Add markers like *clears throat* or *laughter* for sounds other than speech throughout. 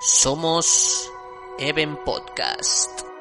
Somos Even Podcast.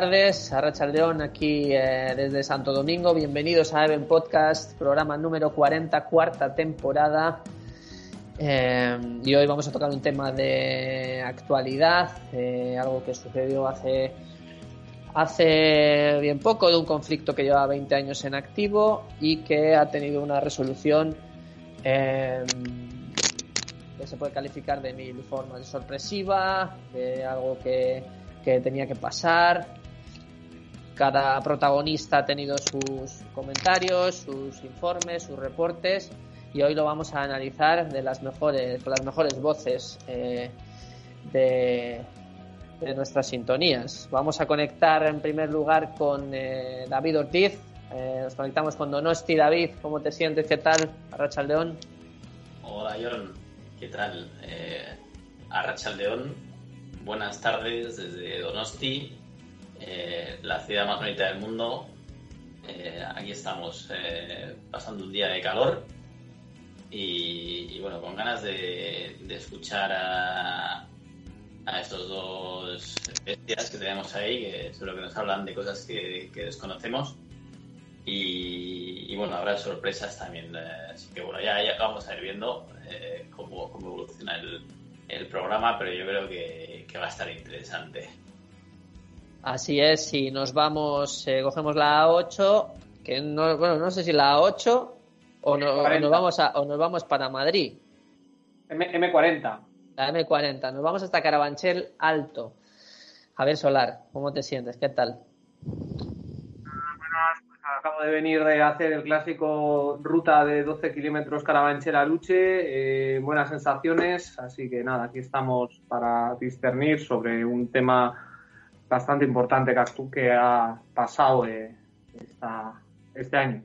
Tardes, Arracha León aquí eh, desde Santo Domingo. Bienvenidos a Even Podcast, programa número 40, cuarta temporada. Eh, y hoy vamos a tocar un tema de actualidad, eh, algo que sucedió hace, hace bien poco, de un conflicto que lleva 20 años en activo y que ha tenido una resolución que se puede calificar de mil formas, sorpresiva, de algo que que tenía que pasar. Cada protagonista ha tenido sus comentarios, sus informes, sus reportes y hoy lo vamos a analizar de las mejores, con las mejores voces eh, de, de, nuestras sintonías. Vamos a conectar en primer lugar con eh, David Ortiz. Eh, nos conectamos con Donosti. David, ¿cómo te sientes? ¿Qué tal? Arracha León. Hola, John. ¿Qué tal? Eh, Arracha León buenas tardes desde Donosti, eh, la ciudad más bonita del mundo. Eh, aquí estamos eh, pasando un día de calor y, bueno, con ganas de, escuchar a, a, estos dos bestias que tenemos ahí, que seguro que nos hablan de cosas que, desconocemos. Y, bueno, habrá sorpresas también. así que bueno, ya, ya vamos a ir viendo cómo, cómo evoluciona el, el programa, pero yo creo que, que, va a estar interesante. Así es, si nos vamos, eh, cogemos la A8, que no, bueno, no sé si la A8 o, no, o, nos vamos a, o nos vamos para Madrid. M, M40. La M40, nos vamos hasta Carabanchel Alto. Javier Solar, ¿cómo te sientes? ¿Qué tal? acabo de venir de hacer el clásico ruta de 12 kilómetros Carabanchel Luche, eh, buenas sensaciones, así que nada, aquí estamos para discernir sobre un tema bastante importante que ha pasado esta, este año.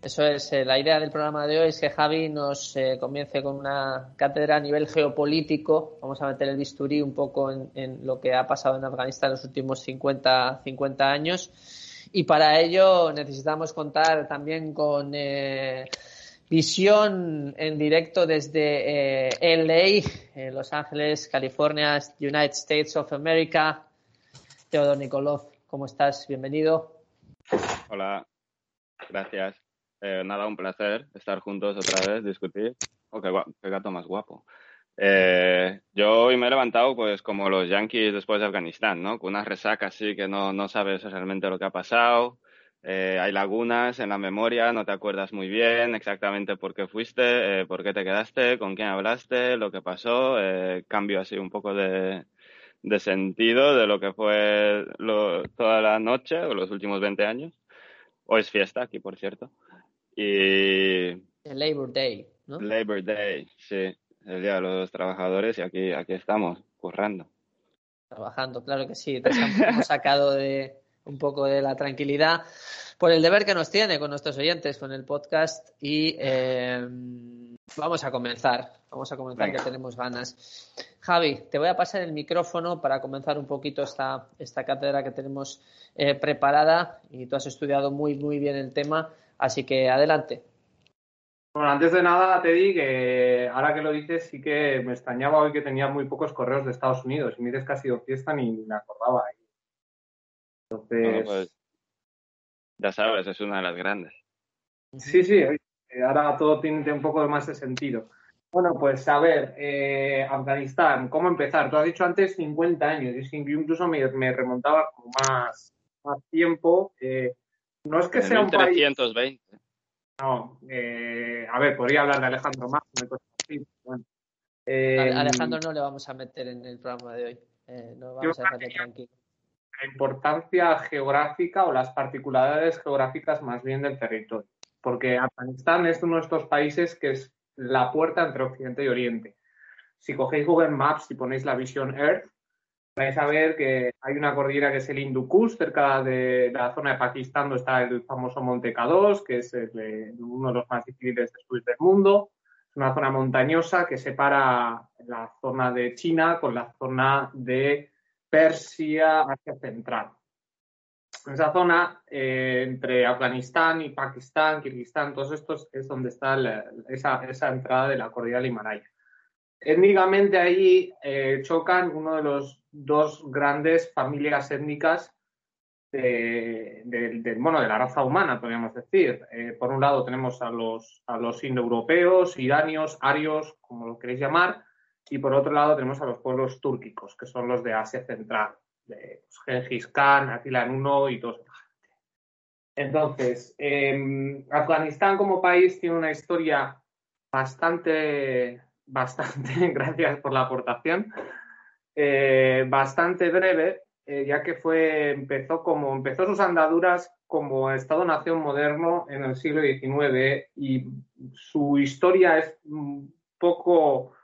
Eso es, eh, la idea del programa de hoy es que Javi nos eh, comience con una cátedra a nivel geopolítico. Vamos a meter el bisturí un poco en, lo que ha pasado en Afganistán en los últimos 50, 50 años y para ello necesitamos contar también con eh, visión en directo desde LA, Los Ángeles, California, United States of America. Teodor Nikolov, ¿cómo estás? Bienvenido. Hola, gracias. Eh, nada, un placer estar juntos otra vez, discutir. Oh, qué, qué gato más guapo. Eh, yo hoy me he levantado pues como los Yankees después de Afganistán, ¿no? Con una resaca así que no, no sabes realmente lo que ha pasado. Eh, hay lagunas en la memoria, no te acuerdas muy bien exactamente por qué fuiste, por qué te quedaste, con quién hablaste, lo que pasó. Cambio así un poco de, de sentido de lo que fue lo, toda la noche o los últimos 20 años. Hoy es fiesta aquí, por cierto. Y... El Labor Day, ¿no? Labor Day, sí el Día de los Trabajadores y aquí, aquí estamos, currando. Trabajando, claro que sí. Te hemos sacado de un poco de la tranquilidad por el deber que nos tiene con nuestros oyentes, con el podcast y eh, vamos a comenzar. Vamos a comenzar Venga. que tenemos ganas. Javi, te voy a pasar el micrófono para comenzar un poquito esta, esta cátedra que tenemos eh, preparada y tú has estudiado muy, muy bien el tema, así que adelante. Bueno, antes de nada te di que ahora que lo dices sí que me extrañaba hoy que tenía muy pocos correos de Estados Unidos y me dices que ha sido fiesta ni me acordaba. Entonces... Bueno, pues, ya sabes, es una de las grandes. Sí, sí, ahora todo tiene un poco más de sentido. Bueno, pues a ver, eh, Afganistán, ¿cómo empezar? Tú has dicho antes 50 años, y incluso me, me remontaba con más, más tiempo. Eh, no es que en sea un 320. país... No, eh, a ver, podría hablar de Alejandro más, así. Bueno, eh, Alejandro no le vamos a meter en el programa de hoy. Eh, no vamos a dejarle tranquilo. La importancia geográfica o las particularidades geográficas más bien del territorio. Porque Afganistán es uno de estos países que es la puerta entre Occidente y Oriente. Si cogéis Google Maps y ponéis la visión Earth, vais a ver que hay una cordillera que es el Hindu Kush, cerca de la zona de Pakistán, donde está el famoso Monte K2, que es uno de los más difíciles de subir del mundo. Es una zona montañosa que separa la zona de China con la zona de Persia, Asia Central. En esa zona, eh, entre Afganistán y Pakistán, Kirguistán, todos estos es donde está esa, entrada de la cordillera del Himalaya. Étnicamente ahí eh, chocan uno de los dos grandes familias étnicas de, bueno, de la raza humana, podríamos decir. Eh, por un lado tenemos a los, a los indoeuropeos, iranios, arios, como lo queréis llamar, y por otro lado tenemos a los pueblos túrquicos, que son los de Asia Central, de pues, Genghis Khan, Attila I y todos Entonces, em, Afganistán como país tiene una historia bastante, bastante, *laughs* gracias por la aportación, eh, bastante breve, eh, ya que fue, empezó como, empezó sus andaduras como Estado-nación moderno en el siglo XIX y su historia es un poco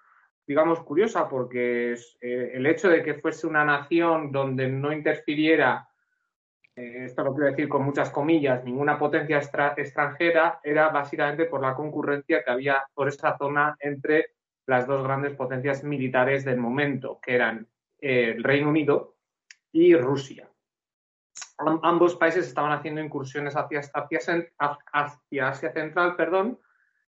digamos, curiosa porque eh, el hecho de que fuese una nación donde no interfiriera, eh, esto lo quiero decir con muchas comillas, ninguna potencia extranjera, era básicamente por la concurrencia que había por esa zona entre las dos grandes potencias militares del momento, que eran eh, el Reino Unido y Rusia. ambos países estaban haciendo incursiones hacia, hacia, hacia Asia Central, perdón,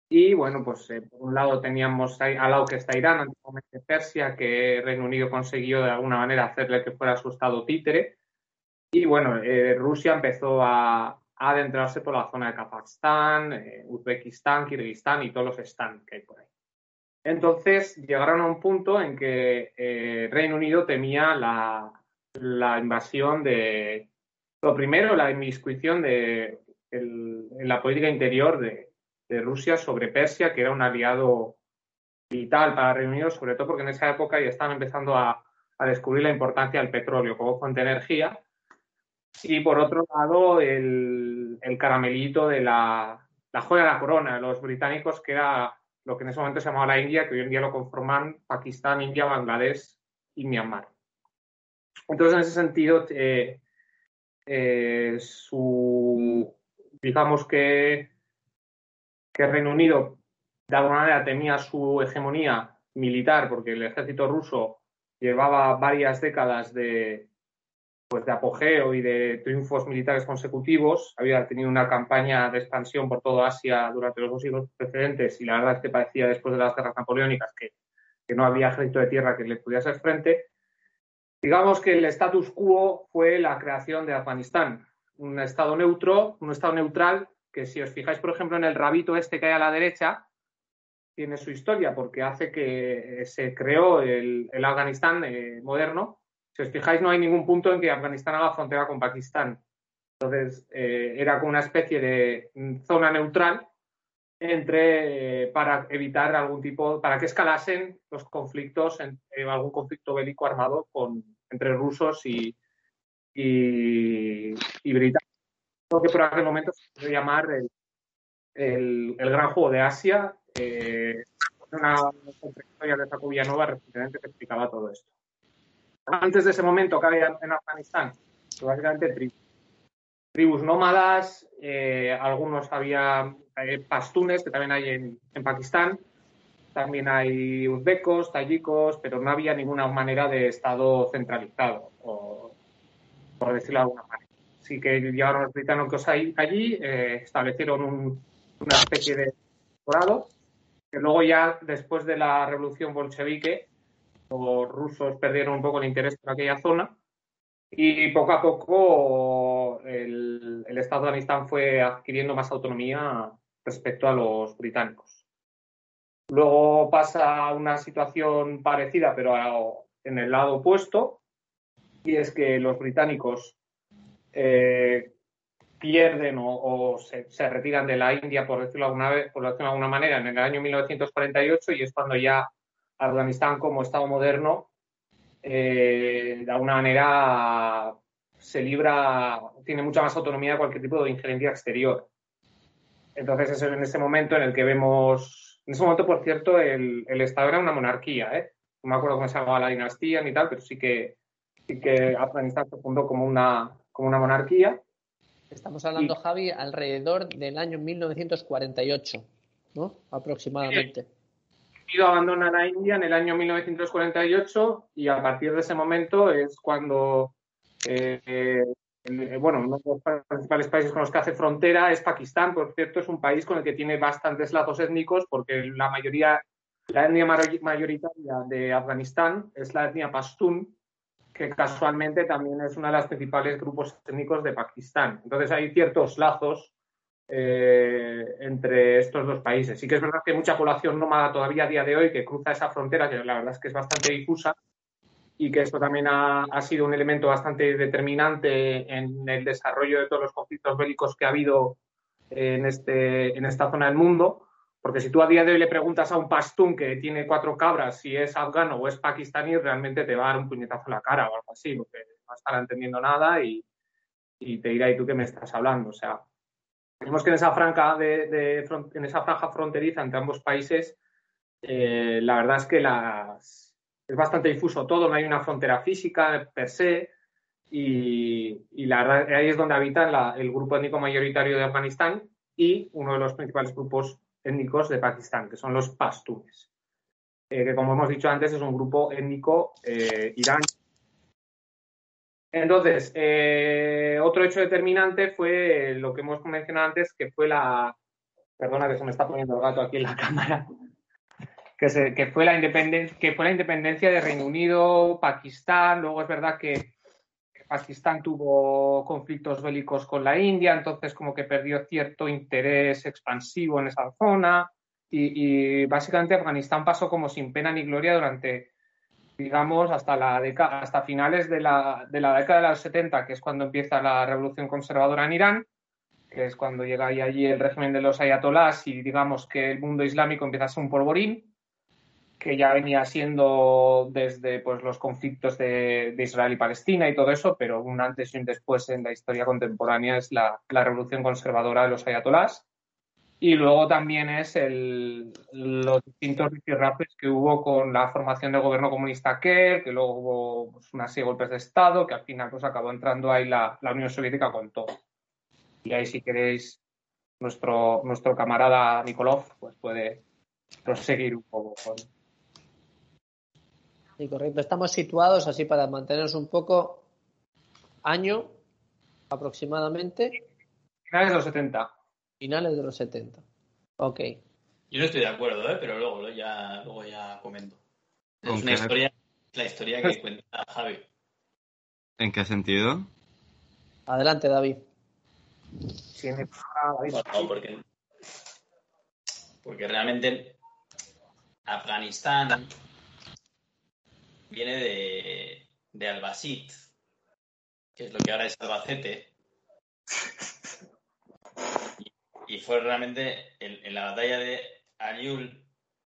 y bueno, pues eh, por un lado teníamos al lado que está Irán, antiguamente Persia, que Reino Unido consiguió de alguna manera hacerle que fuera su estado títere. Y bueno, eh, Rusia empezó a, adentrarse por la zona de Kazajstán, eh, Uzbekistán, Kirguistán y todos los están que hay por ahí. Entonces llegaron a un punto en que Reino Unido temía la, la, invasión de, lo primero, la inmiscuición de en la política interior de, de Rusia sobre Persia, que era un aliado vital para Reino Unido, sobre todo porque en esa época ya estaban empezando a, descubrir la importancia del petróleo como fuente de energía. Y por otro lado, el, caramelito de la, la joya de la corona, los británicos, que era lo que en ese momento se llamaba la India, que hoy en día lo conforman Pakistán, India, Bangladesh y Myanmar. Entonces, en ese sentido, eh, eh, su, digamos que que Reino Unido de alguna manera temía su hegemonía militar porque el ejército ruso llevaba varias décadas de, pues de apogeo y de triunfos militares consecutivos. Había tenido una campaña de expansión por todo Asia durante los dos siglos precedentes y la verdad es que parecía después de las guerras napoleónicas que, que no había ejército de tierra que le pudiera hacer frente. Digamos que el status quo fue la creación de Afganistán, un estado neutro, un estado neutral que si os fijáis, por ejemplo, en el rabito este que hay a la derecha, tiene su historia porque hace que se creó el, Afganistán eh, moderno. Si os fijáis, no hay ningún punto en que Afganistán haga frontera con Pakistán. Entonces, eh, era como una especie de zona neutral entre eh, para evitar algún tipo, para que escalasen los conflictos, algún conflicto bélico armado con, entre rusos y, y británicos que por aquel momento llamar el, el, gran juego de Asia. Eh, una historia de Jacob Nueva recientemente que explicaba todo esto. Antes de ese momento que había en Afganistán, básicamente tribus, tribus nómadas, eh, algunos había eh, pastunes, que también hay en, en, Pakistán, también hay uzbecos, tayikos, pero no había ninguna manera de Estado centralizado, o, por decirlo de alguna manera sí que llegaron los británicos allí, eh, establecieron una especie de dorado, que luego ya después de la revolución bolchevique, los rusos perdieron un poco el interés por aquella zona y poco a poco el, Estado de Afganistán fue adquiriendo más autonomía respecto a los británicos. Luego pasa una situación parecida, pero en el lado opuesto, y es que los británicos eh, pierden o, se, retiran de la India, por decirlo, alguna vez, por decirlo de alguna manera, en el año 1948 y es cuando ya Afganistán como Estado moderno, eh, de alguna manera se libra, tiene mucha más autonomía de cualquier tipo de injerencia exterior. Entonces es en ese momento en el que vemos, en ese momento, por cierto, el, el Estado era una monarquía, ¿eh? No me acuerdo cómo se llamaba la dinastía ni tal, pero sí que, sí que Afganistán se fundó como una, como una monarquía. Estamos hablando, Javi, alrededor del año 1948, ¿no? Aproximadamente. ido a abandonar a India en el año 1948 y a partir de ese momento es cuando eh, eh, bueno, uno de los principales países con los que hace frontera es Pakistán, por cierto, es un país con el que tiene bastantes lazos étnicos porque la mayoría, la etnia mayoritaria de Afganistán es la etnia pastún, que casualmente también es uno de los principales grupos étnicos de Pakistán. Entonces hay ciertos lazos eh, entre estos dos países. Sí que es verdad que hay mucha población nómada todavía a día de hoy que cruza esa frontera, que la verdad es que es bastante difusa, y que esto también ha, ha, sido un elemento bastante determinante en el desarrollo de todos los conflictos bélicos que ha habido en, este, en esta zona del mundo. Porque si tú a día de hoy le preguntas a un pastún que tiene cuatro cabras si es afgano o es pakistaní, realmente te va a dar un puñetazo en la cara o algo así, porque no estará entendiendo nada y, y te dirá, ¿y tú qué me estás hablando? O sea, vemos que en esa, franja de, en esa franja fronteriza entre ambos países, eh, la verdad es que es bastante difuso todo, no hay una frontera física per se. Y, y la verdad, ahí es donde habita la, el grupo étnico mayoritario de Afganistán y uno de los principales grupos étnicos de Pakistán, que son los pastunes, eh, que como hemos dicho antes es un grupo étnico eh, irán. Entonces, eh, otro hecho determinante fue lo que hemos mencionado antes, que fue la... Perdona que se me está poniendo el gato aquí en la *laughs* cámara que, se, que, fue la que fue la independencia de Reino Unido, Pakistán, luego es verdad que Pakistán tuvo conflictos bélicos con la India, entonces como que perdió cierto interés expansivo en esa zona y, básicamente Afganistán pasó como sin pena ni gloria durante, digamos, hasta, la década, hasta finales de la, de la década de los 70, que es cuando empieza la revolución conservadora en Irán, que es cuando llega ahí allí el régimen de los ayatolás y digamos que el mundo islámico empieza a ser un polvorín que ya venía siendo desde pues, los conflictos de, de, Israel y Palestina y todo eso, pero un antes y un después en la historia contemporánea es la, la revolución conservadora de los ayatolás. Y luego también es el, los distintos rifirrafes que hubo con la formación del gobierno comunista Kerr, que luego hubo pues, una serie de golpes de Estado, que al final pues, acabó entrando ahí la, la Unión Soviética con todo. Y ahí, si queréis, nuestro, nuestro camarada Nikolov pues, puede proseguir un poco con, Sí, correcto. Estamos situados así para mantenernos un poco año aproximadamente. Finales de los 70. Finales de los 70. Ok. Yo no estoy de acuerdo, ¿eh? pero luego ya, luego ya comento. Es una historia, la historia que cuenta Javi. ¿En qué sentido? Adelante, David. Sí, no, porque, porque realmente Afganistán viene de, de Albacete, que es lo que ahora es Albacete. Y, fue realmente en, la batalla de Ariul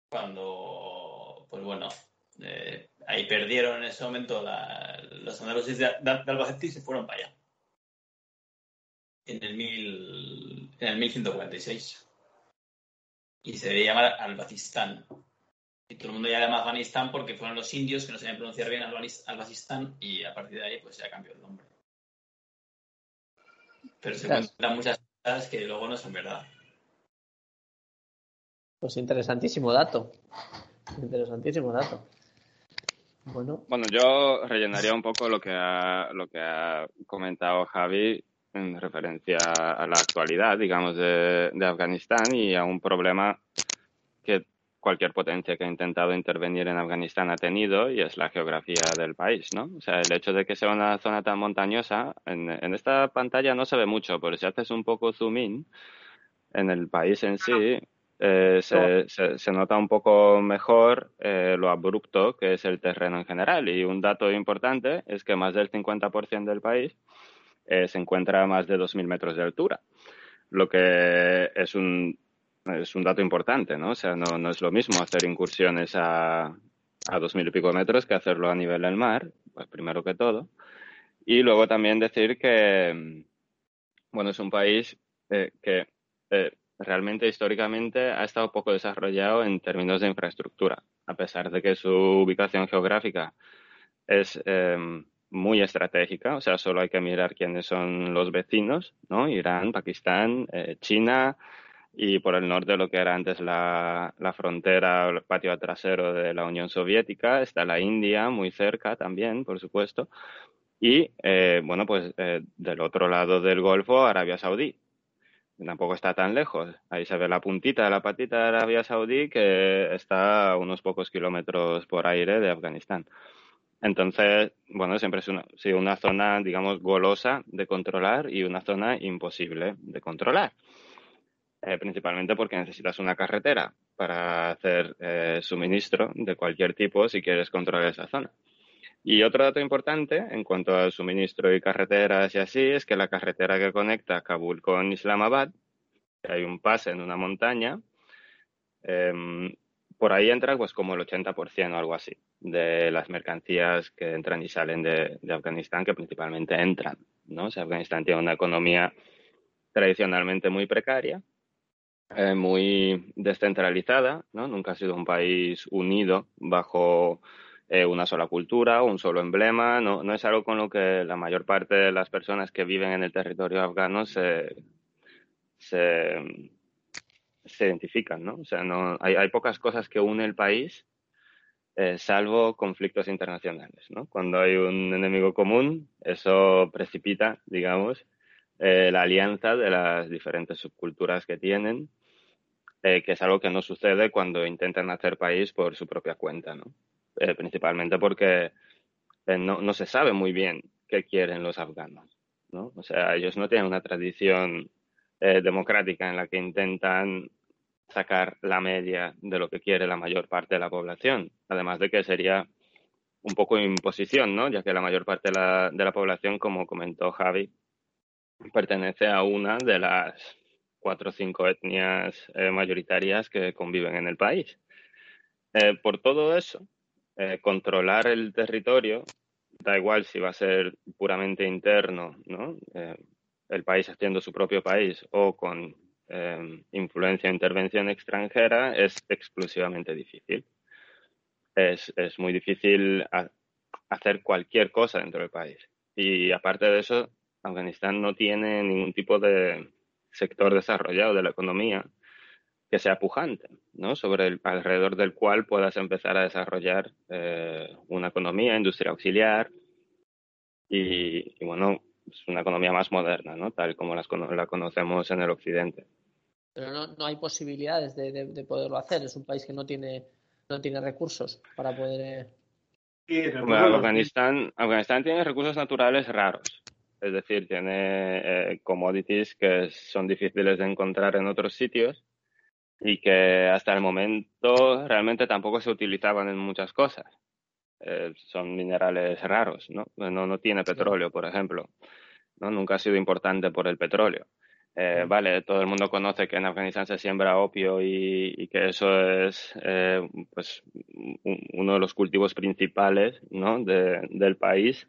cuando, pues bueno, eh, ahí perdieron en ese momento la, los andaluces de, de, Albacete y se fueron para allá. En el, mil, en el 1146. Y se debe llamar Albacistán. Y todo el mundo ya llama Afganistán porque fueron los indios que no sabían pronunciar bien Albacistán y a partir de ahí pues ya cambió el nombre. Pero se claro. encuentran muchas cosas que luego no son verdad. Pues interesantísimo dato. Interesantísimo dato. Bueno. Bueno, yo rellenaría un poco lo que ha, lo que ha comentado Javi en referencia a la actualidad, digamos, de, de Afganistán y a un problema que cualquier potencia que ha intentado intervenir en Afganistán ha tenido y es la geografía del país, ¿no? O sea, el hecho de que sea una zona tan montañosa, en, en esta pantalla no se ve mucho, pero si haces un poco zoom in, en el país en sí, eh, se, se, se, nota un poco mejor eh, lo abrupto que es el terreno en general. Y un dato importante es que más del 50% del país eh, se encuentra a más de 2.000 metros de altura, lo que es un es un dato importante, ¿no? O sea, no, no es lo mismo hacer incursiones a, a dos mil y pico metros que hacerlo a nivel del mar, pues primero que todo. Y luego también decir que, bueno, es un país eh, que eh, realmente históricamente ha estado poco desarrollado en términos de infraestructura, a pesar de que su ubicación geográfica es em, muy estratégica, o sea, solo hay que mirar quiénes son los vecinos, ¿no? Irán, Pakistán, eh, China y por el norte lo que era antes la, la frontera, el patio trasero de la Unión Soviética, está la India muy cerca también, por supuesto, y eh, bueno, pues eh, del otro lado del Golfo, Arabia Saudí. Tampoco está tan lejos. Ahí se ve la puntita de la patita de Arabia Saudí que está a unos pocos kilómetros por aire de Afganistán. Entonces, bueno, siempre es una, sí, una zona, digamos, golosa de controlar y una zona imposible de controlar. Eh, principalmente porque necesitas una carretera para hacer suministro de cualquier tipo si quieres controlar esa zona. Y otro dato importante en cuanto al suministro y carreteras y así es que la carretera que conecta Kabul con Islamabad, hay un pase en una montaña, em, por ahí entra pues como el 80% o algo así de las mercancías que entran y salen de, Afganistán, que principalmente entran. ¿no? O Afganistán tiene una economía tradicionalmente muy precaria, eh, muy descentralizada, ¿no? nunca ha sido un país unido bajo eh, una sola cultura, un solo emblema, no, es algo con lo que la mayor parte de las personas que viven en el territorio afgano se, se, identifican, ¿no? O sea, no, hay, hay pocas cosas que une el país, eh, salvo conflictos internacionales, ¿no? Cuando hay un enemigo común, eso precipita, digamos, eh, la alianza de las diferentes subculturas que tienen, que es algo que no sucede cuando intentan hacer país por su propia cuenta, ¿no? Eh, principalmente porque eh, no, no, se sabe muy bien qué quieren los afganos. ¿no? O sea, ellos no tienen una tradición eh, democrática en la que intentan sacar la media de lo que quiere la mayor parte de la población. Además de que sería un poco imposición, ¿no? Ya que la mayor parte de la, de la población, como comentó Javi, pertenece a una de las cuatro o cinco etnias mayoritarias que conviven en el país. por todo eso, eh, controlar el territorio, da igual si va a ser puramente interno, ¿no? Eh, el país haciendo su propio país o con eh, influencia o intervención extranjera, es exclusivamente difícil. Es, es muy difícil hacer cualquier cosa dentro del país. Y aparte de eso, Afganistán no tiene ningún tipo de sector desarrollado de la economía que sea pujante, ¿no? Sobre el alrededor del cual puedas empezar a desarrollar eh, una economía, industria auxiliar y, bueno, es una economía más moderna, ¿no? Tal como las, la conocemos en el occidente. Pero no, no hay posibilidades de, de, poderlo hacer. Es un país que no tiene, no tiene recursos para poder. Eh... Afganistán, Afganistán tiene recursos naturales raros. Es decir, tiene eh, commodities que son difíciles de encontrar en otros sitios y que hasta el momento realmente tampoco se utilizaban en muchas cosas. Eh, son minerales raros, ¿no? ¿no? No tiene petróleo, por ejemplo. ¿no? Nunca ha sido importante por el petróleo. Eh, vale, todo el mundo conoce que en Afganistán se siembra opio y, que eso es eh, pues uno de los cultivos principales ¿no? de, del país,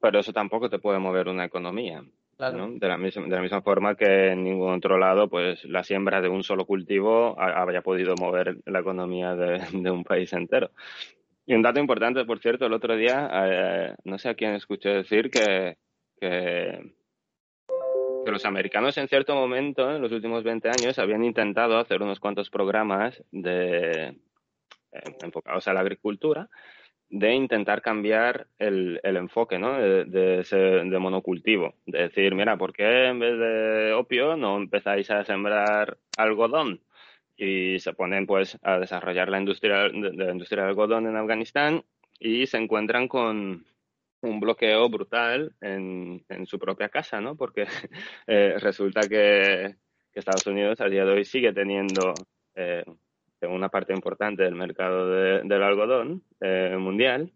pero eso tampoco te puede mover una economía. De, la misma, de la misma forma que en ningún otro lado, pues la siembra de un solo cultivo había podido mover la economía *laughs* de, un país entero. Y un dato importante, por cierto, el otro día, eh, no sé a quién escuché decir que, que, los americanos en cierto momento, en los últimos 20 años, habían intentado hacer unos cuantos programas de, eh, enfocados a la agricultura de intentar cambiar el, el enfoque ¿no? de, de, monocultivo. De decir, mira, ¿por qué en vez de opio no empezáis a sembrar algodón? Y se ponen pues a desarrollar la industria, de, la industria del algodón en Afganistán y se encuentran con un bloqueo brutal en, en su propia casa, ¿no? Porque *laughs* eh, resulta que, que, Estados Unidos a día de hoy sigue teniendo eh, una parte importante del mercado del algodón eh, mundial.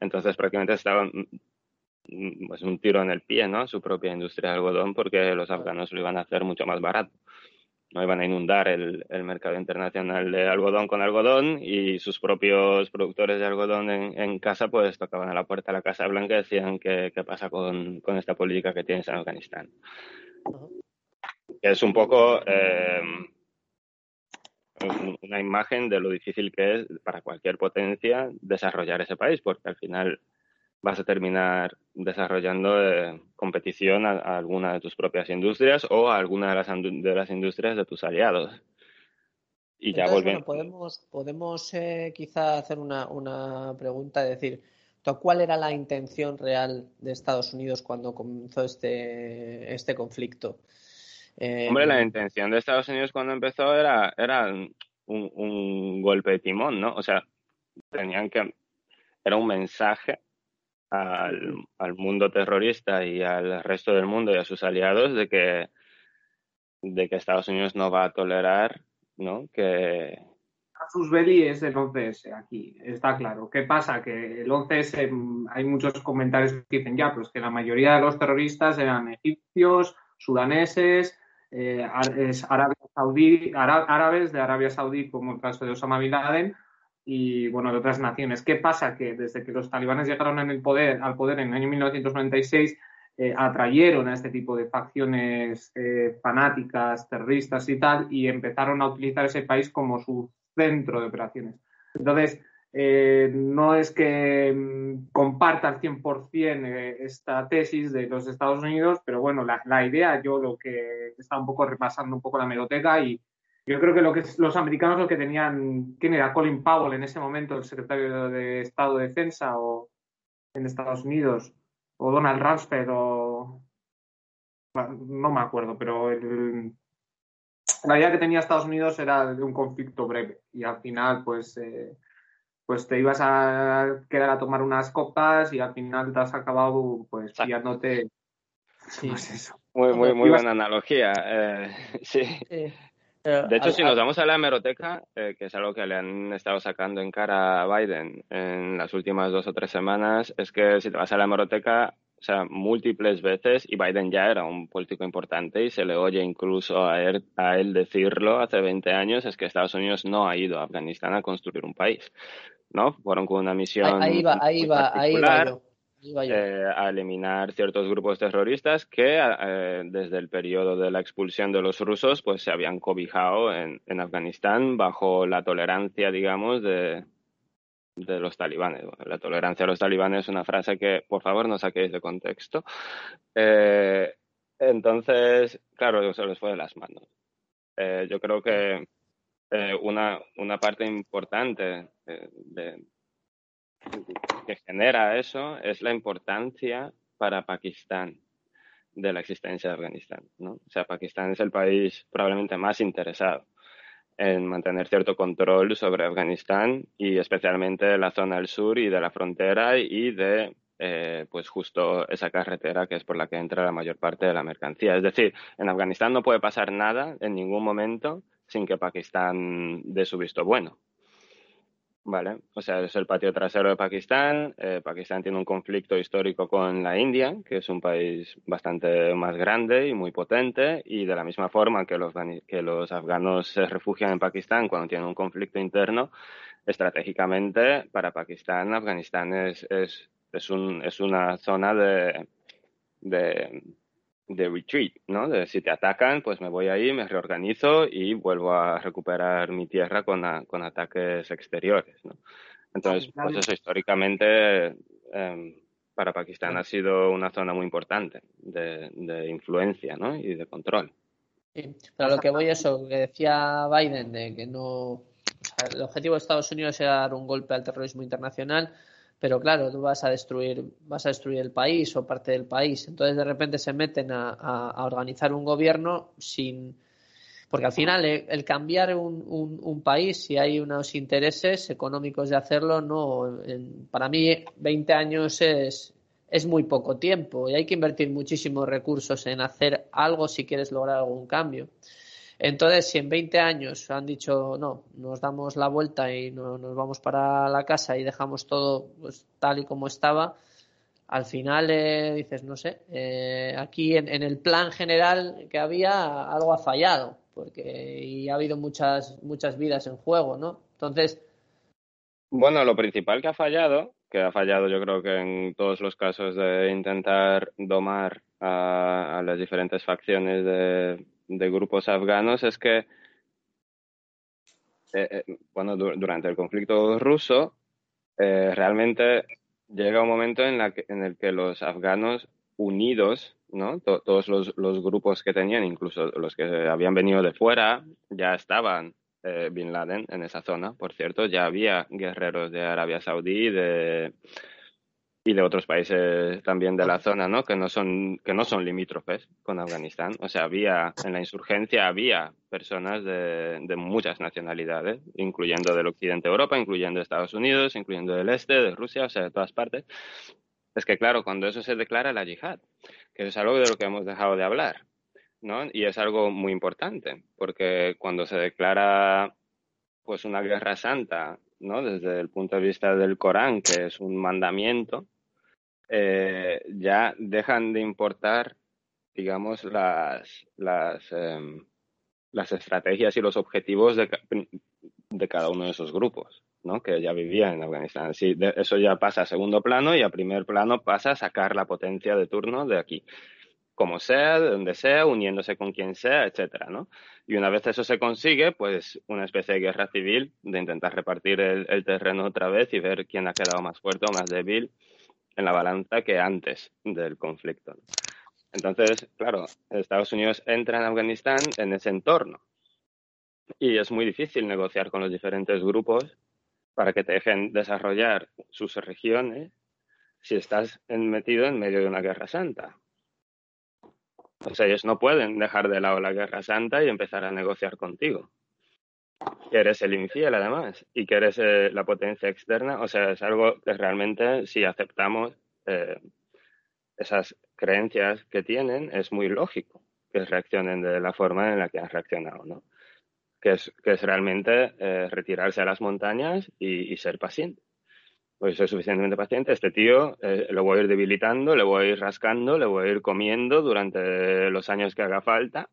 Entonces prácticamente estaba mm, pues, un tiro en el pie, ¿no? Su propia industria de algodón porque los afganos lo iban a hacer mucho más barato. No iban a inundar el, mercado internacional de algodón con algodón y sus propios productores de algodón en, casa pues tocaban a la puerta de la Casa Blanca y decían qué, qué pasa con, con, esta política que tienes en Afganistán. es un poco eh, una imagen de lo difícil que es para cualquier potencia desarrollar ese país, porque al final vas a terminar desarrollando eh, competición a, alguna de tus propias industrias o a alguna de las, de las industrias de tus aliados. Y ya volviendo. podemos, podemos eh, quizá hacer una, una pregunta, es decir, ¿cuál era la intención real de Estados Unidos cuando comenzó este, este conflicto? Eh, Hombre, la intención de Estados Unidos cuando empezó era, era un, un golpe de timón, ¿no? O sea, tenían que. Era un mensaje al, al, mundo terrorista y al resto del mundo y a sus aliados de que, de que Estados Unidos no va a tolerar ¿no? que... Sus belli es el 11S aquí, está claro. ¿Qué pasa? Que el 11S, mm, hay muchos comentarios que dicen ya, pues que la mayoría de los terroristas eran egipcios, sudaneses, eh, Saudí, árabes de Arabia Saudí, como el caso de Osama Bin Laden, y bueno, de otras naciones. ¿Qué pasa? Que desde que los talibanes llegaron poder, al poder en el año 1996, eh, atrayeron a este tipo de facciones eh, fanáticas, terroristas y tal, y empezaron a utilizar ese país como su centro de operaciones. Entonces, eh, no es que mm, comparta al 100% esta tesis de los Estados Unidos, pero bueno, la, la idea, yo lo que está un poco repasando un poco la meroteca y, yo creo que lo que los americanos lo que tenían, ¿quién era? Colin Powell en ese momento, el secretario de Estado de Defensa o en Estados Unidos, o Donald Rumsfeld o no me acuerdo, pero la idea que tenía Estados Unidos era de un conflicto breve y al final pues eh, pues te ibas a quedar a tomar unas copas y al final te has acabado pues pillándote sí. *laughs* Pues eso. Muy, muy, muy buena analogía. Eh, *laughs* sí. De hecho, si nos vamos a la hemeroteca, eh, que es algo que le han estado sacando en cara a Biden en las últimas dos o tres semanas, es que si te vas a la hemeroteca, o sea, múltiples veces, y Biden ya era un político importante y se le oye incluso a él, a él decirlo hace 20 años, es que Estados Unidos no ha ido a Afganistán a construir un país, ¿no? Fueron con una misión. Ahí va, ahí va, ahí va. Eh, a eliminar ciertos grupos terroristas que eh, desde el periodo de la expulsión de los rusos pues se habían cobijado en, Afganistán bajo la tolerancia, digamos, de, de los talibanes. la tolerancia a los talibanes es una frase que, por favor, no saquéis de contexto. Eh, entonces, claro, se les fue de las manos. yo creo que una, una parte importante de, que genera eso es la importancia para Pakistán de la existencia de Afganistán. ¿no? O sea, Pakistán es el país probablemente más interesado en mantener cierto control sobre Afganistán y especialmente la zona del sur y de la frontera y de eh, pues justo esa carretera que es por la que entra la mayor parte de la mercancía. Es decir, en Afganistán no puede pasar nada en ningún momento sin que Pakistán dé su visto bueno. Vale, o sea, es el patio trasero de Pakistán. Eh, Pakistán tiene un conflicto histórico con la India, que es un país bastante más grande y muy potente, y de la misma forma que los, que los afganos se refugian en Pakistán cuando tienen un conflicto interno, estratégicamente para Pakistán, Afganistán es, es, es, un, es una zona de, de de retreat, ¿no? De si te atacan, pues me voy ahí, me reorganizo y vuelvo a recuperar mi tierra con, con ataques exteriores, ¿no? Entonces, pues eso históricamente em, para Pakistán ha sido una zona muy importante de, de influencia, ¿no? Y de control. Sí, pero lo que voy a eso, que decía Biden, de que no... O sea, el objetivo de Estados Unidos era dar un golpe al terrorismo internacional pero claro, tú vas a destruir, vas a destruir el país o parte del país. Entonces de repente se meten a, organizar un gobierno sin porque al final eh, el, cambiar un, un, país, si hay unos intereses económicos de hacerlo, no, para mí 20 años es, es muy poco tiempo y hay que invertir muchísimos recursos en hacer algo si quieres lograr algún cambio. Entonces, si en 20 años han dicho, no, nos damos la vuelta y no, nos vamos para la casa y dejamos todo pues, tal y como estaba, al final eh, dices, no sé, eh, aquí en, el plan general que había algo ha fallado, porque y ha habido muchas, muchas vidas en juego, ¿no? Entonces... Bueno, lo principal que ha fallado, que ha fallado yo creo que en todos los casos de intentar domar a las diferentes facciones de, grupos afganos es que, eh, eh, bueno, durante el conflicto ruso, realmente llega un momento en, la en el que los afganos unidos, ¿no? todos los, los, grupos que tenían, incluso los que habían venido de fuera, ya estaban eh, Bin Laden en esa zona. Por cierto, ya había guerreros de Arabia Saudí de, y de otros países también de la zona, ¿no? Que no son que no son limítrofes con Afganistán. O sea, había en la insurgencia había personas de, de muchas nacionalidades, incluyendo del occidente de Europa, incluyendo Estados Unidos, incluyendo del este, de Rusia, o sea, de todas partes. Es que claro, cuando eso se declara la yihad, que es algo de lo que hemos dejado de hablar, ¿no? Y es algo muy importante, porque cuando se declara pues una guerra santa, ¿no? Desde el punto de vista del Corán, que es un mandamiento, eh, ya dejan de importar, digamos, las, las, em, las estrategias y los objetivos de, de, cada uno de esos grupos, ¿no? Que ya vivían en Afganistán. Eso ya pasa a segundo plano y a primer plano pasa a sacar la potencia de turno de aquí como sea, de donde sea, uniéndose con quien sea, etcétera, ¿no? Y una vez eso se consigue, pues una especie de guerra civil de intentar repartir el, terreno otra vez y ver quién ha quedado más fuerte o más débil en la balanza que antes del conflicto. Entonces, claro, Estados Unidos entra en Afganistán en ese entorno y es muy difícil negociar con los diferentes grupos para que te dejen desarrollar sus regiones si estás metido en medio de una guerra santa o sea, ellos no pueden dejar de lado la guerra santa y empezar a negociar contigo. Que eres el infiel, además, y que eres eh, la potencia externa. O sea, es algo que realmente, si aceptamos eh, esas creencias que tienen, es muy lógico que reaccionen de la forma en la que han reaccionado, ¿no? Que es, que es realmente eh, retirarse a las montañas y, y ser paciente pues soy suficientemente paciente, este tío lo voy a ir debilitando, le voy a ir rascando, le voy a ir comiendo durante los años que haga falta,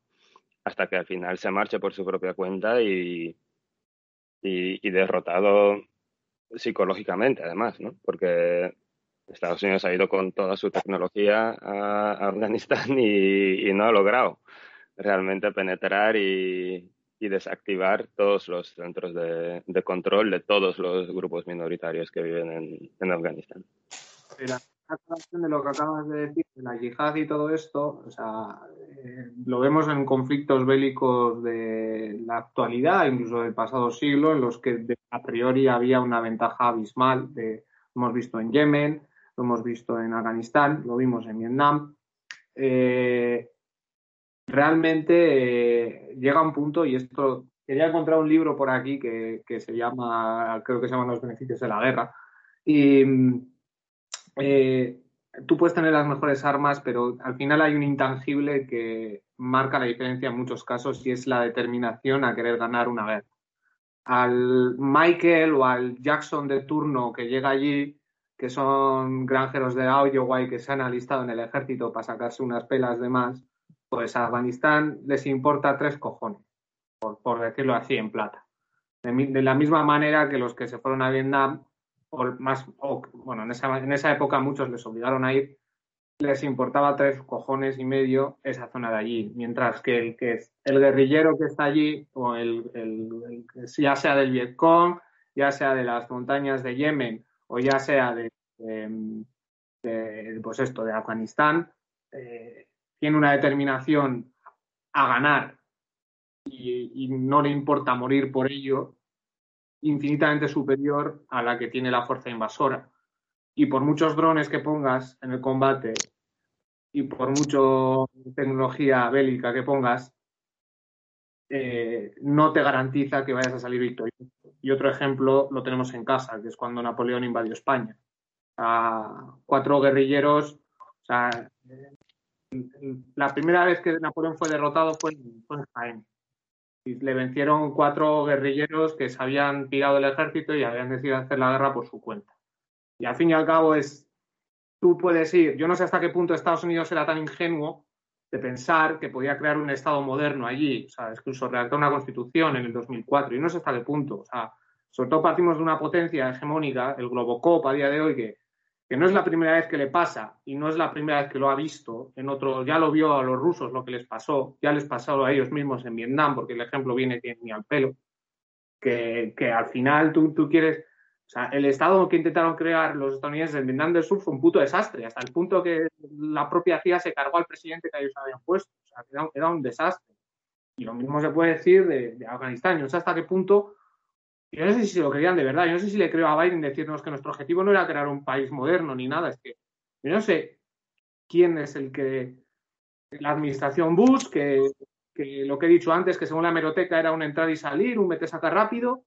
hasta que al final se marche por su propia cuenta y, y, derrotado psicológicamente, además, ¿no? Porque Estados Unidos ha ido con toda su tecnología a Afganistán y no ha logrado realmente penetrar y, y desactivar todos los centros de, control de todos los grupos minoritarios que viven en, en Afganistán. La de lo que acabas de decir, de la yihad y todo esto, o sea, eh, lo vemos en conflictos bélicos de la actualidad, incluso del pasado siglo, en los que a priori había una ventaja abismal. De, lo hemos visto en Yemen, lo hemos visto en Afganistán, lo vimos en Vietnam. Eh, realmente eh, llega un punto, y esto, quería encontrar un libro por aquí que, se llama, creo que se llama Los beneficios de la guerra, y eh, tú puedes tener las mejores armas, pero al final hay un intangible que marca la diferencia en muchos casos y es la determinación a querer ganar una guerra. Al Michael o al Jackson de turno que llega allí, que son granjeros de Iowa y que se han alistado en el ejército para sacarse unas pelas de más, pues a Afganistán les importa tres cojones, por, decirlo así en plata. De, la misma manera que los que se fueron a Vietnam, o más, bueno, en esa, en esa época muchos les obligaron a ir, les importaba tres cojones y medio esa zona de allí, mientras que el, que el guerrillero que está allí, o el, ya sea del Vietcong, ya sea de las montañas de Yemen, o ya sea de, pues esto, de Afganistán, eh, tiene una determinación a ganar y, no le importa morir por ello, infinitamente superior a la que tiene la fuerza invasora. Y por muchos drones que pongas en el combate y por mucha tecnología bélica que pongas, eh, no te garantiza que vayas a salir victorioso. Y otro ejemplo lo tenemos en casa, que es cuando Napoleón invadió España. A cuatro guerrilleros, o sea, la primera vez que Napoleón fue derrotado fue, en Jaén. Le vencieron cuatro guerrilleros que se habían tirado del ejército y habían decidido hacer la guerra por su cuenta. Y al fin y al cabo es, tú puedes ir, yo no sé hasta qué punto Estados Unidos era tan ingenuo de pensar que podía crear un Estado moderno allí, o sea, incluso redactar una constitución en el 2004, y no sé hasta qué punto, o sea, sobre todo partimos de una potencia hegemónica, el Globocop a día de hoy, que que no es la primera vez que le pasa y no es la primera vez que lo ha visto. En otro, ya lo vio a los rusos lo que les pasó, ya les pasó a ellos mismos en Vietnam, porque el ejemplo viene ni al pelo, que, que al final tú, tú quieres, o sea, el estado que intentaron crear los estadounidenses en Vietnam del Sur fue un puto desastre, hasta el punto que la propia CIA se cargó al presidente que ellos habían puesto, o sea, era, era un desastre. Y lo mismo se puede decir de, Afganistán, no sé hasta qué punto yo no sé si se lo creían de verdad. Yo no sé si le creo a Biden decirnos que nuestro objetivo no era crear un país moderno ni nada. Es que yo no sé quién es el que. La administración Bush, que, que lo que he dicho antes, que según la hemeroteca era un entrar y salir, un mete sacar rápido.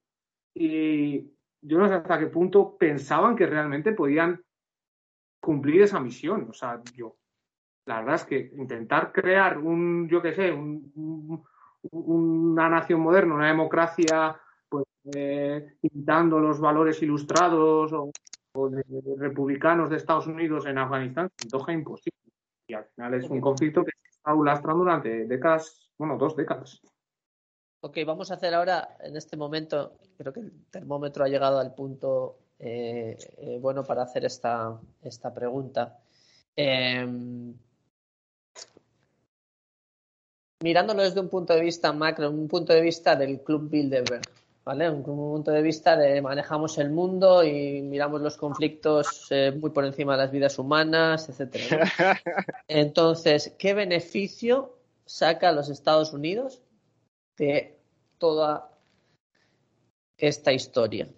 Y yo no sé hasta qué punto pensaban que realmente podían cumplir esa misión. O sea, yo. La verdad es que intentar crear un, yo qué sé, un, una nación moderna, una democracia eh, imitando los valores ilustrados o, de, republicanos de Estados Unidos en Afganistán, se antoja imposible. Y al final es un conflicto que se está lastrando durante décadas, bueno, dos décadas. Ok, vamos a hacer ahora, en este momento, creo que el termómetro ha llegado al punto eh, eh, bueno para hacer esta, esta pregunta. Eh, mirándolo desde un punto de vista macro, un punto de vista del Club Bilderberg, ¿vale? Un, un punto de vista de manejamos el mundo y miramos los conflictos eh, muy por encima de las vidas humanas, etcétera. ¿no? *laughs* Entonces, ¿qué beneficio saca los Estados Unidos de toda esta historia?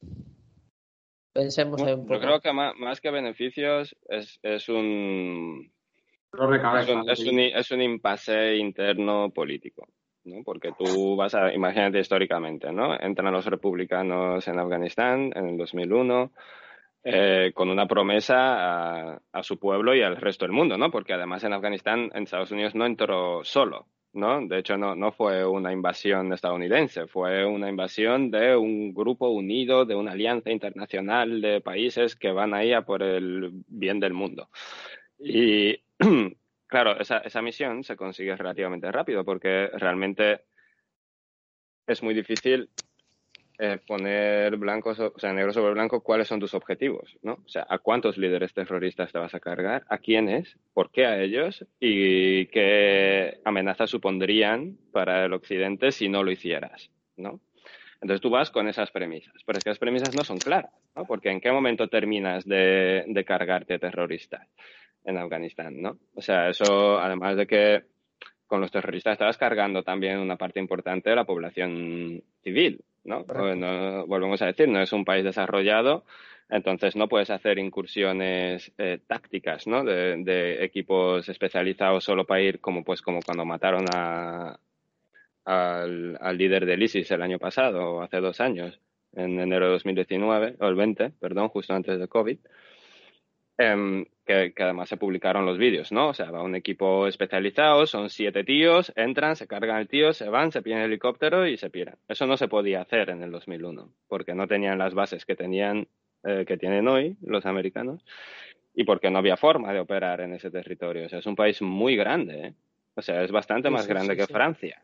Pensemos en un poco. Yo creo que más, más que beneficios es, es un es un, es un, es un impasse interno político, ¿no? Porque tú vas a, imagínate históricamente, ¿no? Entran los republicanos en Afganistán en el 2001 eh, con una promesa a, a su pueblo y al resto del mundo, ¿no? Porque además en Afganistán, en Estados Unidos no entró solo, ¿no? De hecho, no, no fue una invasión estadounidense, fue una invasión de un grupo unido, de una alianza internacional de países que van ahí a por el bien del mundo. Y *clears throat* claro, esa, esa misión se consigue relativamente rápido porque realmente es muy difícil eh, poner blanco, o sea, negro sobre blanco cuáles son tus objetivos, ¿no? O sea, a cuántos líderes terroristas te vas a cargar, a quiénes, por qué a ellos y qué amenazas supondrían para el occidente si no lo hicieras, ¿no? Entonces tú vas con esas premisas, pero es que las premisas no son claras, ¿no? Porque en qué momento terminas de, de cargarte terroristas en Afganistán, ¿no? O sea, eso, además de que con los terroristas estabas cargando también una parte importante de la población civil, ¿no? No- volvemos a decir, no es un país desarrollado, entonces no puedes hacer incursiones eh, tácticas, ¿no? De, de equipos especializados solo para ir como pues como cuando mataron a, al, al líder del ISIS el año pasado, o hace dos años, en enero de 2019, o el 20, perdón, justo antes de COVID, em, que, que además se publicaron los vídeos, ¿no? O sea, va un equipo especializado, son siete tíos, entran, se cargan al tío, se van, se pillan el helicóptero y se piran. Eso no se podía hacer en el 2001, porque no tenían las bases que tenían, eh, que tienen hoy los americanos, y porque no había forma de operar en ese territorio. O sea, es un país muy grande, ¿eh? O sea, es bastante Sí, más sí, grande sí, que. Francia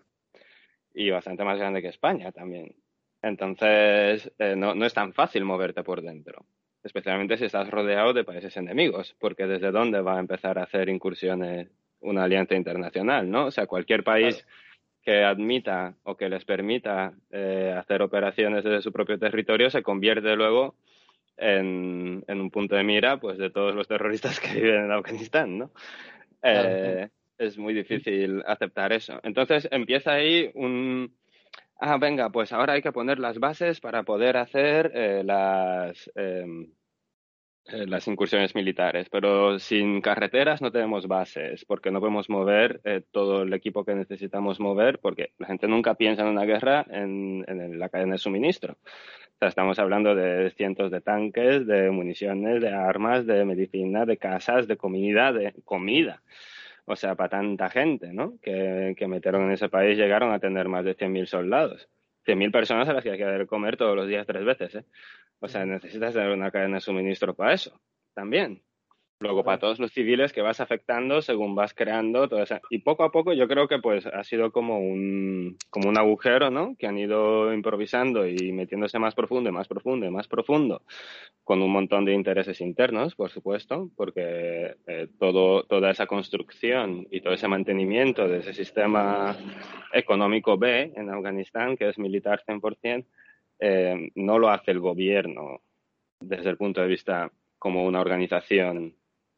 y bastante más grande que España también. Entonces, eh, no, no es tan fácil moverte por dentro, especialmente si estás rodeado de países enemigos, porque desde dónde va a empezar a hacer incursiones una alianza internacional, ¿no? O sea, cualquier país que admita o que les permita eh, hacer operaciones desde su propio territorio se convierte luego en, en un punto de mira pues de todos los terroristas que *laughs* viven en Afganistán, ¿no? Eh, es muy difícil aceptar eso. Entonces empieza ahí un... Ah, venga, pues ahora hay que poner las bases para poder hacer eh, las, eh, eh, las incursiones militares, pero sin carreteras no tenemos bases, porque no podemos mover eh, todo el equipo que necesitamos mover, porque la gente nunca piensa en una guerra en, en la cadena de suministro. O sea, estamos hablando de cientos de tanques, de municiones, de armas, de medicina, de casas, de comida, de comida. O sea, para tanta gente, ¿no? Que, que metieron en ese país llegaron a tener más de 100.000 soldados. 100.000 personas a las que hay que dar comer todos los días tres veces, ¿eh? O sea, necesitas tener una cadena de suministro para eso, también. Luego, para todos los civiles que vas afectando según vas creando todo eso. Y poco a poco yo creo que pues ha sido como un, como un agujero, ¿no? Que han ido improvisando y metiéndose más profundo y más profundo y más profundo, con un montón de intereses internos, por supuesto, porque eh, todo, toda esa construcción y todo ese mantenimiento de ese sistema económico B en Afganistán, que es militar 100%, eh, no lo hace el gobierno desde el punto de vista como una organización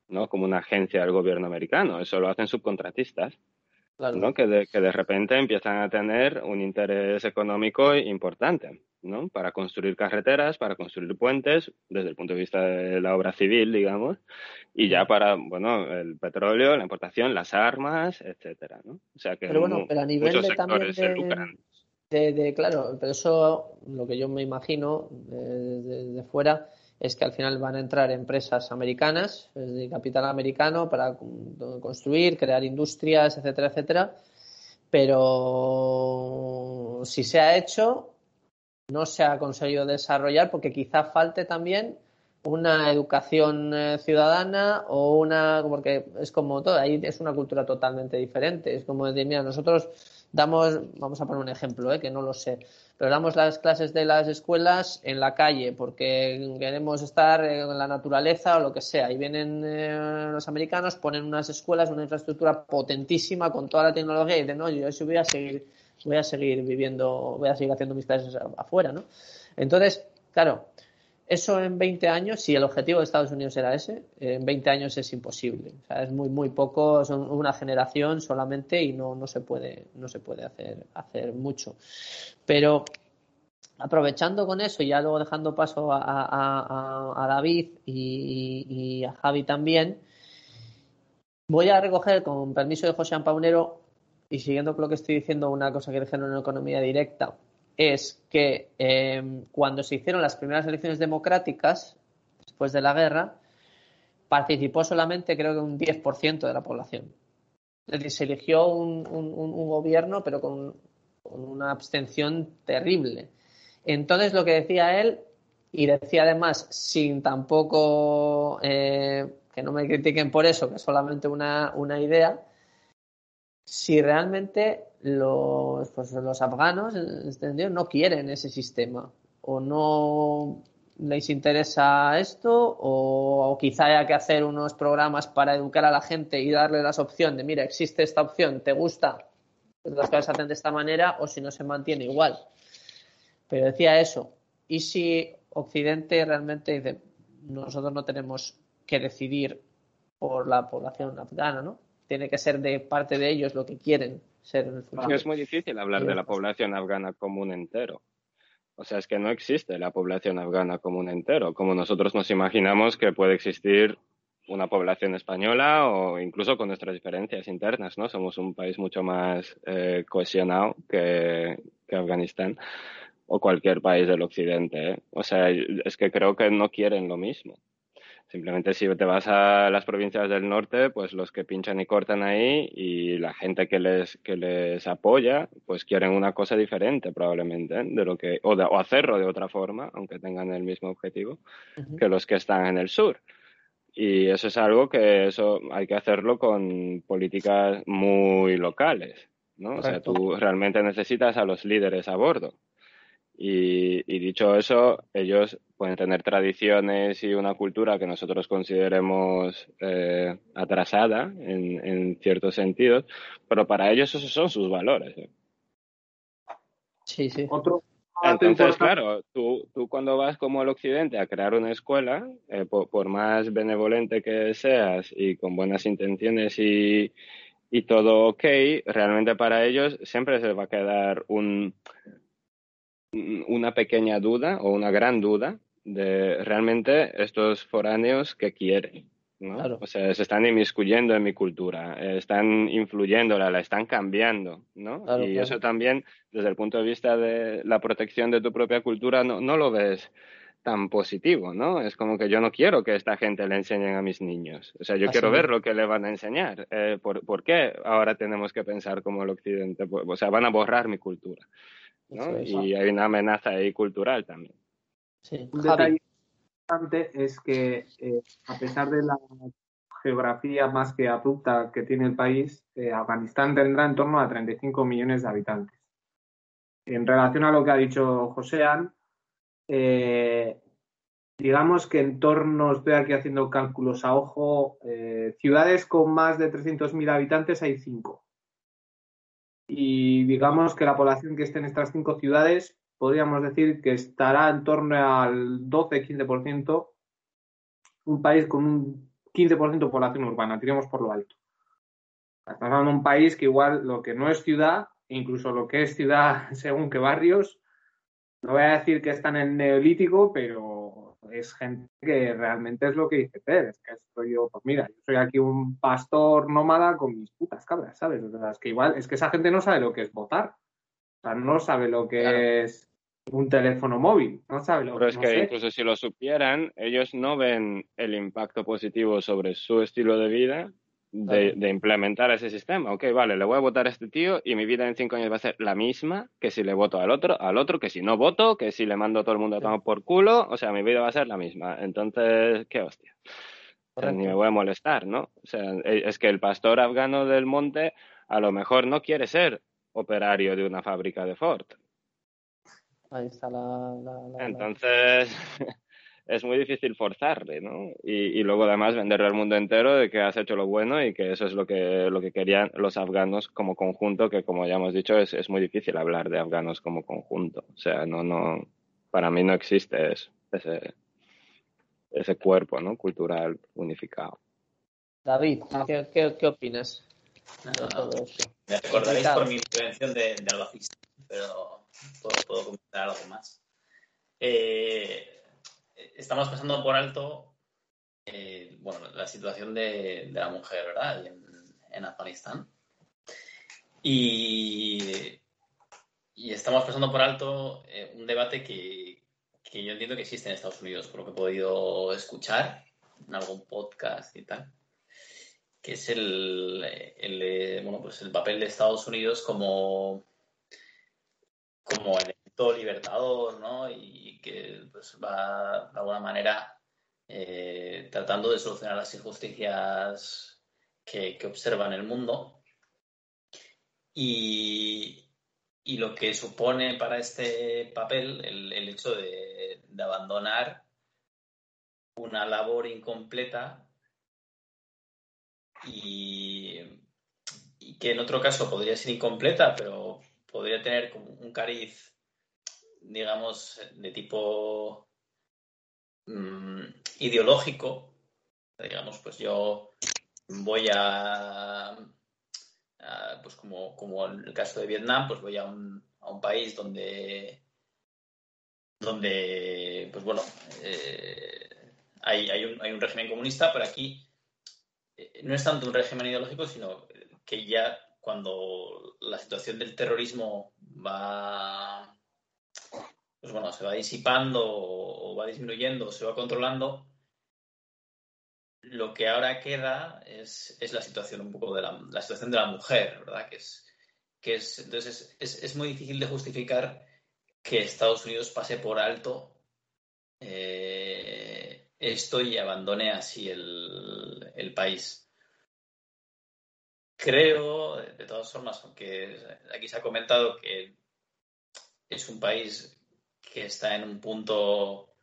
¿no? Como una agencia del gobierno americano. Eso lo hacen subcontratistas, ¿no? Que de, que de repente empiezan a tener un interés económico importante, ¿no? Para construir carreteras, para construir puentes, desde el punto de vista de la obra civil, digamos, y ya para, bueno, el petróleo, la importación, las armas, etcétera, ¿no? O sea que pero bueno, pero a nivel muchos de, también sectores se de, lucran. de- de- claro, pero eso lo que yo me imagino de, de- de fuera es que al final van a entrar empresas americanas, de capital americano, para con- construir, crear industrias, etcétera, etcétera. Pero si se ha hecho, no se ha conseguido desarrollar porque quizá falte también una educación eh, ciudadana o una, porque es como todo, ahí es una cultura totalmente diferente. Es como decir, mira, nosotros damos, vamos a poner un ejemplo, eh, que no lo sé, pero damos las clases de las escuelas en la calle porque queremos estar en la naturaleza o lo que sea. Y vienen eh, los americanos, ponen unas escuelas, una infraestructura potentísima con toda la tecnología y dicen, no, yo voy a seguir, voy a seguir viviendo, voy a seguir haciendo mis clases afuera, ¿no? Entonces, claro, eso en 20 años, si el objetivo de Estados Unidos era ese, en 20 años es imposible. O sea, es muy, muy poco, son una generación solamente y no, no se puede, no se puede hacer, hacer mucho. Pero aprovechando con eso y ya luego dejando paso a, a- David y, a Javi también, voy a recoger con permiso de José Paunero y siguiendo con lo que estoy diciendo, una cosa que dijeron en economía directa es que eh, cuando se hicieron las primeras elecciones democráticas, después de la guerra, participó solamente creo que un 10% de la población. Es decir, se eligió un, un- gobierno, pero con, con una abstención terrible. Entonces, lo que decía él, y decía además, sin tampoco eh, que no me critiquen por eso, que es solamente una, una idea, si realmente los, pues, los afganos ¿entendido? no quieren ese sistema o no les interesa esto o, o quizá haya que hacer unos programas para educar a la gente y darle las opciones de mira, existe esta opción, ¿te gusta? Pues las cosas se hacen de esta manera o si no se mantiene igual. Pero decía eso. ¿Y si Occidente realmente dice, nosotros no tenemos que decidir por la población afgana, ¿no? Tiene que ser de parte de ellos lo que quieren ser en el futuro. Es muy difícil hablar de la población afgana como un entero. O sea, es que no existe la población afgana como un entero, como nosotros nos imaginamos que puede existir una población española o incluso con nuestras diferencias internas, ¿no? Somos un país mucho más eh, cohesionado que, que Afganistán o cualquier país del occidente. ¿eh? O sea, es que creo que no quieren lo mismo. Simplemente si te vas a las provincias del norte, pues los que pinchan y cortan ahí y la gente que les, que les apoya, pues quieren una cosa diferente probablemente, ¿eh? de lo que, o, de, o hacerlo de otra forma, aunque tengan el mismo objetivo, uh -huh. que los que están en el sur. Y eso es algo que eso hay que hacerlo con políticas muy locales, ¿no? Correcto. O sea, tú realmente necesitas a los líderes a bordo. Y, y, dicho eso, ellos pueden tener tradiciones y una cultura que nosotros consideremos eh, atrasada en, en, ciertos sentidos, pero para ellos esos son sus valores. ¿eh? Sí, sí. Otro, Entonces, claro, tú, tú cuando vas como al occidente a crear una escuela, eh, por, por, más benevolente que seas y con buenas intenciones y, y todo ok, realmente para ellos siempre se va a quedar un, una pequeña duda o una gran duda de realmente estos foráneos que quieren. ¿no? Claro. O sea, se están inmiscuyendo en mi cultura, eh, están influyéndola, la están cambiando, ¿no? Claro, y claro. eso también, desde el punto de vista de la protección de tu propia cultura, no, no lo ves tan positivo, ¿no? Es como que yo no quiero que esta gente le enseñen a mis niños. O sea, yo Así quiero ver lo que le van a enseñar. Eh, ¿por, ¿por, qué ahora tenemos que pensar como el occidente? O sea, van a borrar mi cultura. ¿No? Es, y hay una amenaza ahí cultural también. Sí. Un detalle importante es que eh, a pesar de la geografía más que abrupta que tiene el país, eh, Afganistán tendrá en torno a 35 millones de habitantes. En relación a lo que ha dicho Joséan, eh, digamos que en torno, estoy aquí haciendo cálculos a ojo, eh, ciudades con más de 300.000 habitantes hay cinco. Y digamos que la población que esté en estas cinco ciudades, podríamos decir que estará en torno al 12-15%, un país con un 15% de población urbana, tiremos por lo alto. Estamos hablando de un país que igual lo que no es ciudad, incluso lo que es ciudad *laughs* según qué barrios, no voy a decir que están en el neolítico, pero es gente que realmente es lo que dice Ted, es que estoy yo, pues mira, yo soy aquí un pastor nómada con mis putas cabras, ¿sabes? O sea, es que igual, es que esa gente no sabe lo que es votar, o sea, no sabe lo que es un teléfono móvil, no sabe lo Pero es no que sé. incluso si lo supieran, ellos no ven el impacto positivo sobre su estilo de vida de, implementar ese sistema. Ok, vale, le voy a votar a este tío y mi vida en cinco años va a ser la misma que si le voto al otro, al otro, que si no voto, que si le mando a todo el mundo a tomar por culo, o sea, mi vida va a ser la misma. Entonces, qué hostia. O sea, ni me voy a molestar, ¿no? O sea, e- es que el pastor afgano del monte a lo mejor no quiere ser operario de una fábrica de Ford. Ahí está la. la- la- la- Entonces, *laughs* es muy difícil forzarle, ¿no? Y, y luego además venderle al mundo entero de que has hecho lo bueno y que eso es lo que, lo que querían los afganos como conjunto, que como ya hemos dicho, es, es muy difícil hablar de afganos como conjunto. O sea, no, no, para mí no existe eso, ese, ese cuerpo, ¿no? Cultural unificado. David, ¿qué, qué, qué opinas todo esto? Me recordaréis por mi intervención de, de albacista, pero puedo, puedo comentar algo más. Eh, estamos pasando por alto eh, bueno, la situación de, la mujer, ¿verdad? En, en Afganistán. Y, y estamos pasando por alto eh, un debate que, que yo entiendo que existe en Estados Unidos, por lo que he podido escuchar en algún podcast y tal que es el, el, eh, bueno, pues el papel de Estados Unidos como, como elemento libertador, ¿no? Y que pues, va de alguna manera eh, tratando de solucionar las injusticias que, que observa en el mundo. Y, y lo que supone para este papel el, hecho de, de abandonar una labor incompleta y, y que en otro caso podría ser incompleta, pero podría tener como un cariz, digamos, de tipo mm, ideológico. Digamos, pues yo voy a, pues como, como en el caso de Vietnam, pues voy a un, país donde donde pues bueno eh, hay, hay, un, hay un régimen comunista, pero aquí no es tanto un régimen ideológico, sino que ya cuando la situación del terrorismo va, pues bueno, se va disipando o va disminuyendo, o se va controlando, lo que ahora queda es, es la situación un poco de la, situación de la mujer, ¿verdad? Que es, que es entonces es, es, muy difícil de justificar que Estados Unidos pase por alto eh, esto y abandone así el, el, país. Creo, de todas formas, aunque aquí se ha comentado que es un país que está en un punto,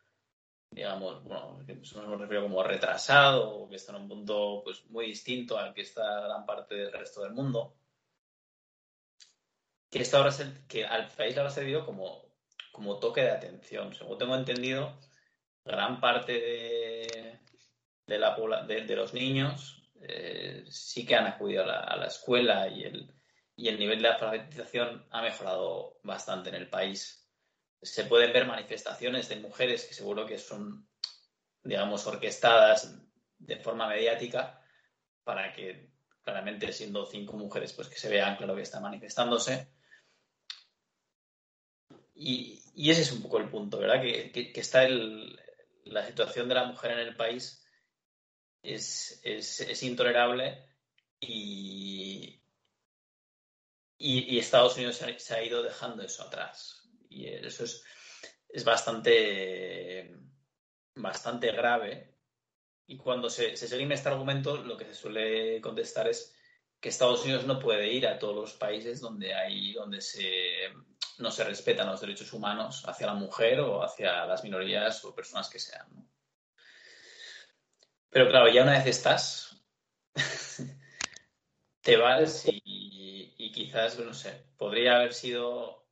digamos, bueno, nos hemos referido como retrasado, o que está en un punto pues, muy distinto al que está gran parte del resto del mundo, que, esto ahora que al país le habrá servido como, como toque de atención. Según tengo entendido, gran parte de, de los niños eh, sí que han acudido a la, a la escuela y el, y el, nivel de alfabetización ha mejorado bastante en el país. Se pueden ver manifestaciones de mujeres que seguro que son, digamos, orquestadas de forma mediática para que claramente siendo cinco mujeres, pues que se vean claro que están manifestándose. Y, ese es un poco el punto, ¿verdad? Que, que, está el, la situación de la mujer en el país es, es, intolerable y, y, Estados Unidos se se ha, ido dejando eso atrás. Y eso es, es bastante, bastante grave Y cuando se, se esgrime este argumento, lo que se suele contestar es que Estados Unidos no puede ir a todos los países donde hay, donde se, no se respetan los derechos humanos hacia la mujer o hacia las minorías o personas que sean. Pero claro, ya una vez estás, *laughs* te vas y, y, quizás, no sé, podría haber sido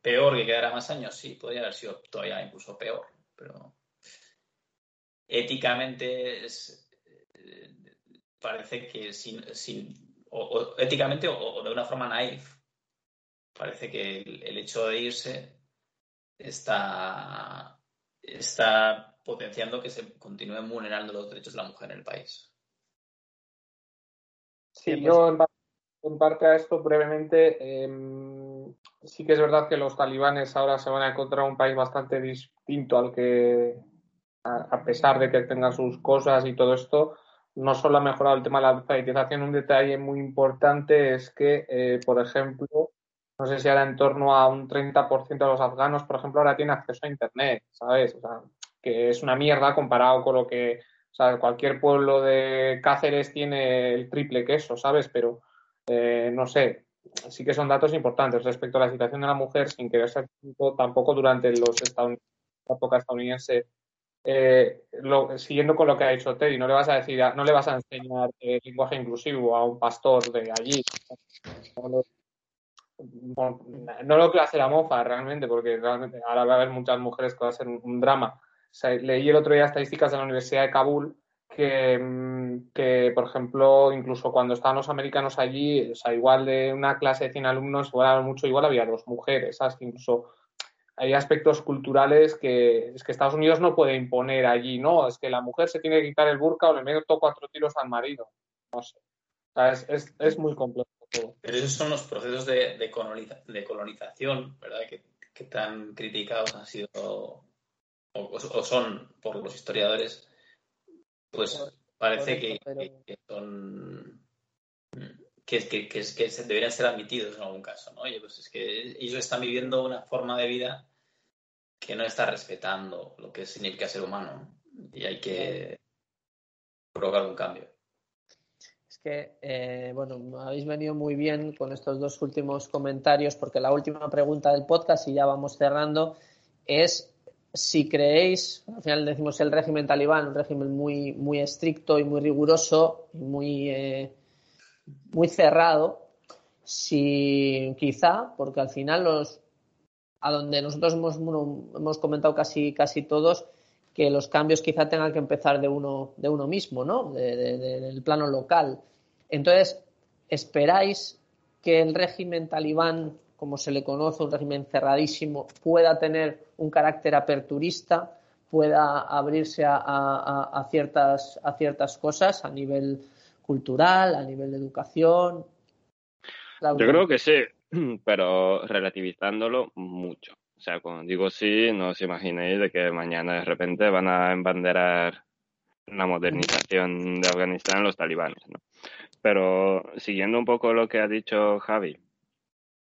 peor que quedara más años, sí, podría haber sido todavía incluso peor, pero éticamente es, eh, parece que sin, sin o, éticamente o, de una forma naif, parece que el, hecho de irse está, está potenciando que se continúen vulnerando los derechos de la mujer en el país. Sí, yo en, parte a esto brevemente, em, sí que es verdad que los talibanes ahora se van a encontrar un país bastante distinto al que, a, pesar de que tenga sus cosas y todo esto, no solo ha mejorado el tema de la alfabetización, un detalle muy importante es que, eh, por ejemplo, no sé si ahora en torno a un 30% de los afganos, por ejemplo, ahora tienen acceso a Internet, ¿sabes? O sea, que es una mierda comparado con lo que, o sea, cualquier pueblo de Cáceres tiene el triple que eso, ¿sabes? Pero, eh, no sé, sí que son datos importantes respecto a la situación de la mujer, sin querer ser tampoco durante los la época estadounidense eh, siguiendo con lo que ha dicho Teddy, no le vas a decir, no le vas a enseñar el lenguaje inclusivo a un pastor de allí. No, lo que hace la mofa realmente, porque realmente ahora va a haber muchas mujeres que va a ser un, drama. leí el otro día estadísticas de la Universidad de Kabul que, mm, que, por ejemplo, incluso cuando estaban los americanos allí, o sea, igual de una clase de 100 alumnos, igual mucho, igual había dos mujeres, ¿sabes? Que incluso hay aspectos culturales que es que Estados Unidos no puede imponer allí, ¿no? Es que la mujer se tiene que quitar el burka o le meto cuatro tiros al marido. No sé. O sea, es, es, muy complejo todo. Pero esos son los procesos de, de, colonización, ¿verdad? Que, que, tan criticados han sido o, o, son por los historiadores. Pues parece que, que, son que, que, que, deberían ser admitidos en algún caso, ¿no? Oye, pues es que ellos están viviendo una forma de vida que no está respetando lo que significa ser humano y hay que provocar un cambio. Es que, eh, bueno, habéis venido muy bien con estos dos últimos comentarios porque la última pregunta del podcast, y ya vamos cerrando, es si creéis, al final decimos el régimen talibán, un régimen muy, muy estricto y muy riguroso, muy... Eh, muy cerrado, si quizá, porque al final los a donde nosotros hemos, hemos comentado casi, casi todos que los cambios quizá tengan que empezar de uno, de uno mismo, ¿no? del plano local. Entonces, ¿esperáis que el régimen talibán, como se le conoce, un régimen cerradísimo, pueda tener un carácter aperturista, pueda abrirse a, a, ciertas, a ciertas cosas a nivel cultural, a nivel de educación? Yo creo que sí, *clears throat* pero relativizándolo mucho. O sea, cuando digo sí, no os imaginéis de que mañana de repente van a embanderar la modernización de Afganistán los talibanes, ¿no? Pero siguiendo un poco lo que ha dicho Javi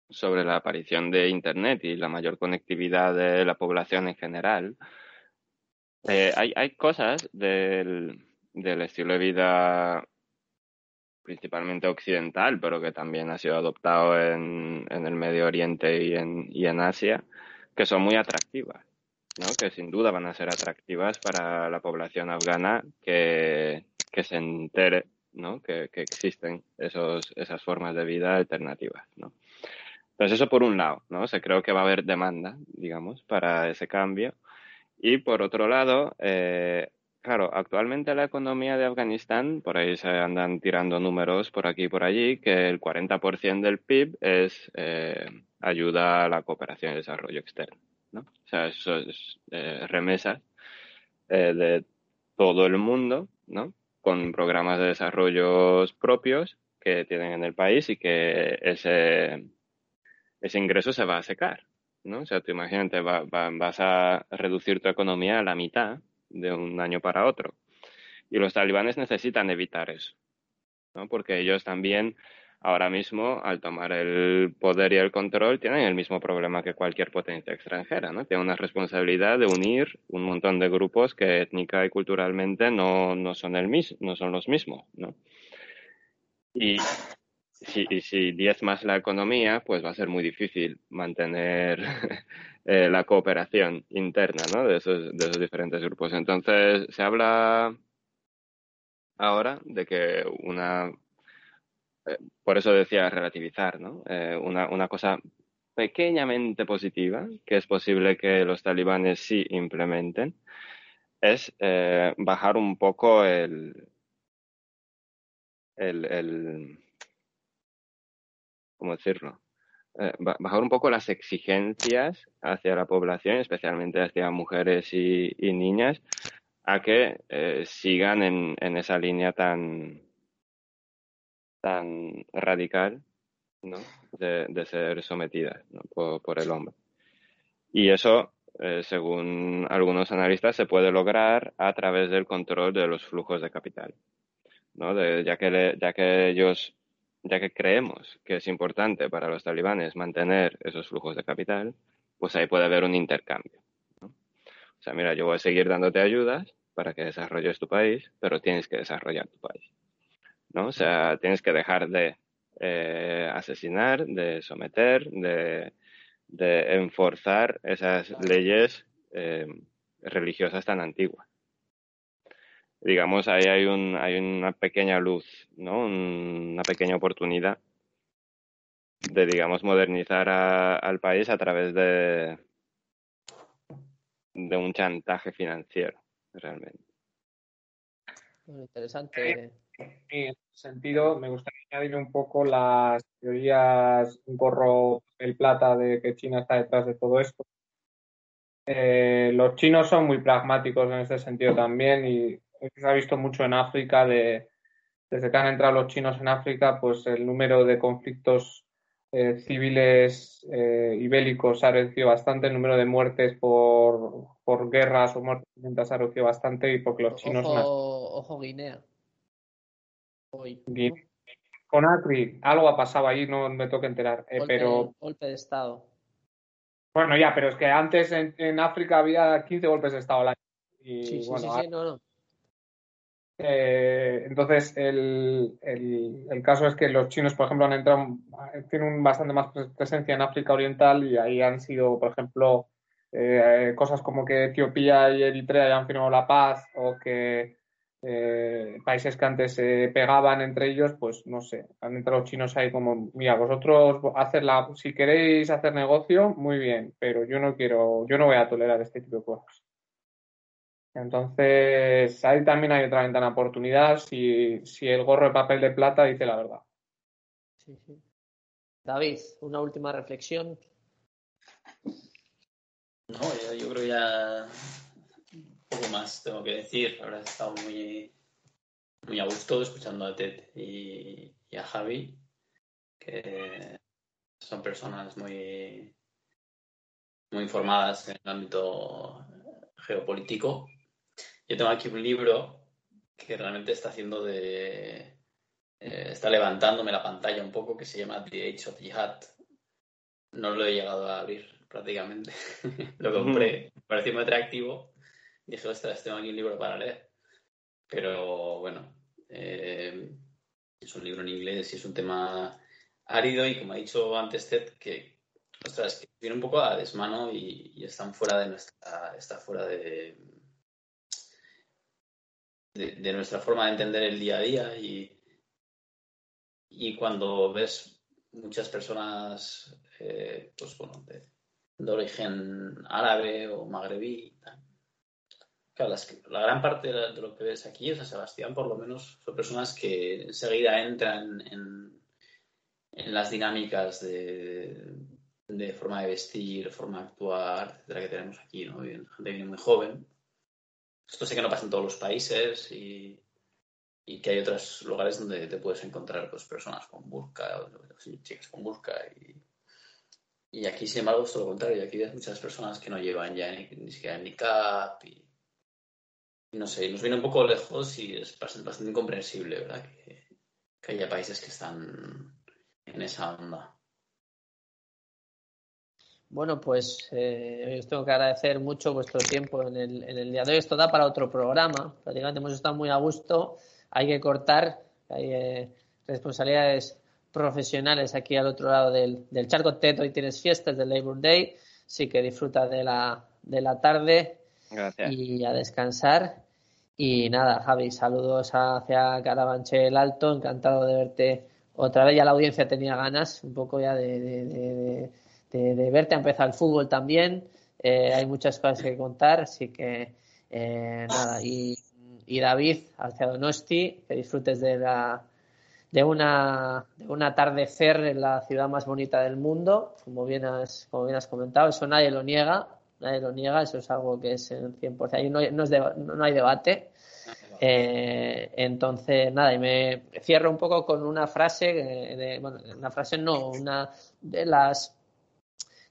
sobre la aparición de Internet y la mayor conectividad de la población en general, eh, hay, hay cosas del, del estilo de vida principalmente occidental, pero que también ha sido adoptado en, en el Medio Oriente y en, y en Asia, que son muy atractivas, ¿no? que sin duda van a ser atractivas para la población afgana que, que se entere ¿no? que, que existen esos, esas formas de vida alternativas. ¿no? Entonces eso por un lado, ¿no? Se creo que va a haber demanda, digamos, para ese cambio. Y por otro lado, eh, Claro, actualmente la economía de Afganistán, por ahí se andan tirando números por aquí y por allí, que el 40% del PIB es eh, ayuda a la cooperación y desarrollo externo. ¿no? O sea, eso es eh, remesas eh, de todo el mundo, ¿no? Con programas de desarrollo propios que tienen en el país y que ese, ese ingreso se va a secar, ¿no? O sea, tú imagínate, vas a reducir tu economía a la mitad de un año para otro. Y los talibanes necesitan evitar eso, ¿no? porque ellos también ahora mismo, al tomar el poder y el control, tienen el mismo problema que cualquier potencia extranjera, ¿no? Tienen una responsabilidad de unir un montón de grupos que étnica y culturalmente no, no son, el mis no son los mismos, ¿no? Y si, y si diezmas la economía, pues va a ser muy difícil mantener *laughs* eh, la cooperación interna ¿no? de, esos, de esos diferentes grupos. Entonces, se habla ahora de que una eh, por eso decía relativizar, ¿no? Eh, una, una, cosa pequeñamente positiva que es posible que los talibanes sí implementen es eh, bajar un poco el, el, el ¿cómo decirlo? Eh, bajar un poco las exigencias hacia la población, especialmente hacia mujeres y, niñas, a que eh, sigan en, esa línea tan, tan radical ¿no? de, ser sometidas por, el hombre. Y eso, eh, según algunos analistas, se puede lograr a través del control de los flujos de capital. ¿no? Ya, que le, ya que ellos, ya que creemos que es importante para los talibanes mantener esos flujos de capital, pues ahí puede haber un intercambio. O sea, mira, yo voy a seguir dándote ayudas para que desarrolles tu país, pero tienes que desarrollar tu país. O sea, tienes que dejar de eh, asesinar, de someter, de, de enforzar esas leyes eh, religiosas tan antiguas. Digamos, ahí hay, un, hay una pequeña luz, ¿no? una pequeña oportunidad de, digamos, modernizar a, al país a través de, de un chantaje financiero, realmente. Bueno, interesante. En ese sentido, me gustaría añadir un poco las teorías, un gorro, el plata de que China está detrás de todo esto. Eh, los chinos son muy pragmáticos en ese sentido también y se ha visto mucho en África de, desde que han entrado los chinos en África, pues el número de conflictos eh, civiles eh, y bélicos ha reducido bastante, el número de muertes por, por guerras o muertes violentas ha reducido bastante y porque los chinos... Ojo, ojo Guinea. Con Acri, algo ha pasado ahí, no me toca enterar, eh, golpe, pero... Golpe de Estado. Bueno, ya, pero es que antes en, en África había 15 golpes de Estado al año. Y, sí, sí, bueno, sí, sí, no, no. Eh, entonces, el, el, el, caso es que los chinos, por ejemplo, han entrado, tienen bastante más presencia en África Oriental y ahí han sido, por ejemplo, eh, cosas como que Etiopía y Eritrea ya han firmado la paz o que eh, países que antes se pegaban entre ellos, pues no sé, han entrado los chinos ahí como, mira, vosotros hacerla, si queréis hacer negocio, muy bien, pero yo no quiero, yo no voy a tolerar este tipo de cosas. Entonces, ahí también hay otra ventana de oportunidad si, si el gorro de papel de plata dice la verdad. Sí, sí. David, una última reflexión. No, yo, yo creo que ya poco más tengo que decir. Ahora he estado muy, muy a gusto escuchando a Ted y, y, a Javi, que son personas muy, muy informadas en el ámbito geopolítico. Yo tengo aquí un libro que realmente está haciendo de. Eh, está levantándome la pantalla un poco, que se llama The Age of Jihad. No lo he llegado a abrir prácticamente. *laughs* lo compré, me pareció muy atractivo. Dije, ostras, tengo aquí un libro para leer. Pero bueno, eh, es un libro en inglés y es un tema árido y como ha dicho antes Ted, que, ostras, que viene un poco a desmano y, y están fuera de nuestra, está fuera de, de, nuestra forma de entender el día a día y, y cuando ves muchas personas eh, pues de, origen árabe o magrebí la gran parte de, lo que ves aquí o sea, Sebastián por lo menos son personas que enseguida entran en, en las dinámicas de, de, forma de vestir, forma de actuar, etcétera, que tenemos aquí, ¿no? Gente que viene muy joven esto sé que no pasa en todos los países y, y que hay otros lugares donde te puedes encontrar pues, personas con burka, chicas con burka. Y, y, aquí, sin embargo, es todo lo contrario. Aquí ves muchas personas que no llevan ya ni, ni siquiera ni cap y, y, no sé, nos viene un poco lejos y es bastante, bastante incomprensible, ¿verdad? Que, que, haya países que están en esa onda. Bueno, pues eh, os tengo que agradecer mucho vuestro tiempo en el, en el día de hoy. Esto da para otro programa. Prácticamente hemos estado muy a gusto. Hay que cortar. Hay eh, responsabilidades profesionales aquí al otro lado del, del charco. Ted, hoy tienes fiestas del Labor Day. Así que disfruta de la, de la tarde. Gracias. Y a descansar. Y nada, Javi, saludos hacia Carabanchel Alto. Encantado de verte otra vez. Ya la audiencia tenía ganas un poco ya de, de, de de, verte. Ha empezado el fútbol también. Eh, hay muchas cosas que contar, así que eh, nada. Y, y David, hacia Donosti, que disfrutes de la de una de un atardecer en la ciudad más bonita del mundo, como bien has, como bien has comentado, eso nadie lo niega, nadie lo niega, eso es algo que es en 100%, ahí no, no, es no hay debate. Eh, entonces, nada, y me cierro un poco con una frase, de, bueno, una frase no, una de las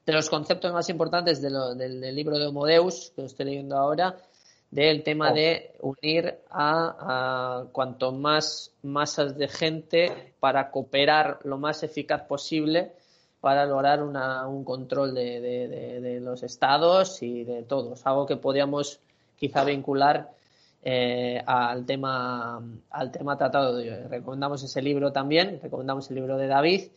de los conceptos más importantes de lo, del, del, libro de Homodeus, que estoy leyendo ahora, del tema oh. de unir a, a, cuanto más masas de gente para cooperar lo más eficaz posible para lograr una, un control de, de, de, de, los estados y de todos. Algo que podíamos quizá vincular eh, al tema al tema tratado de hoy. Recomendamos ese libro también, recomendamos el libro de David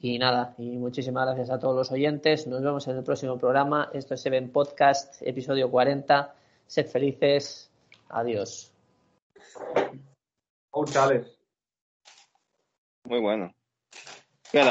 y nada, y muchísimas gracias a todos los oyentes. Nos vemos en el próximo programa. Esto es Seven Podcast, episodio 40. Sed felices. Adiós. Oh, Chávez. Muy bueno.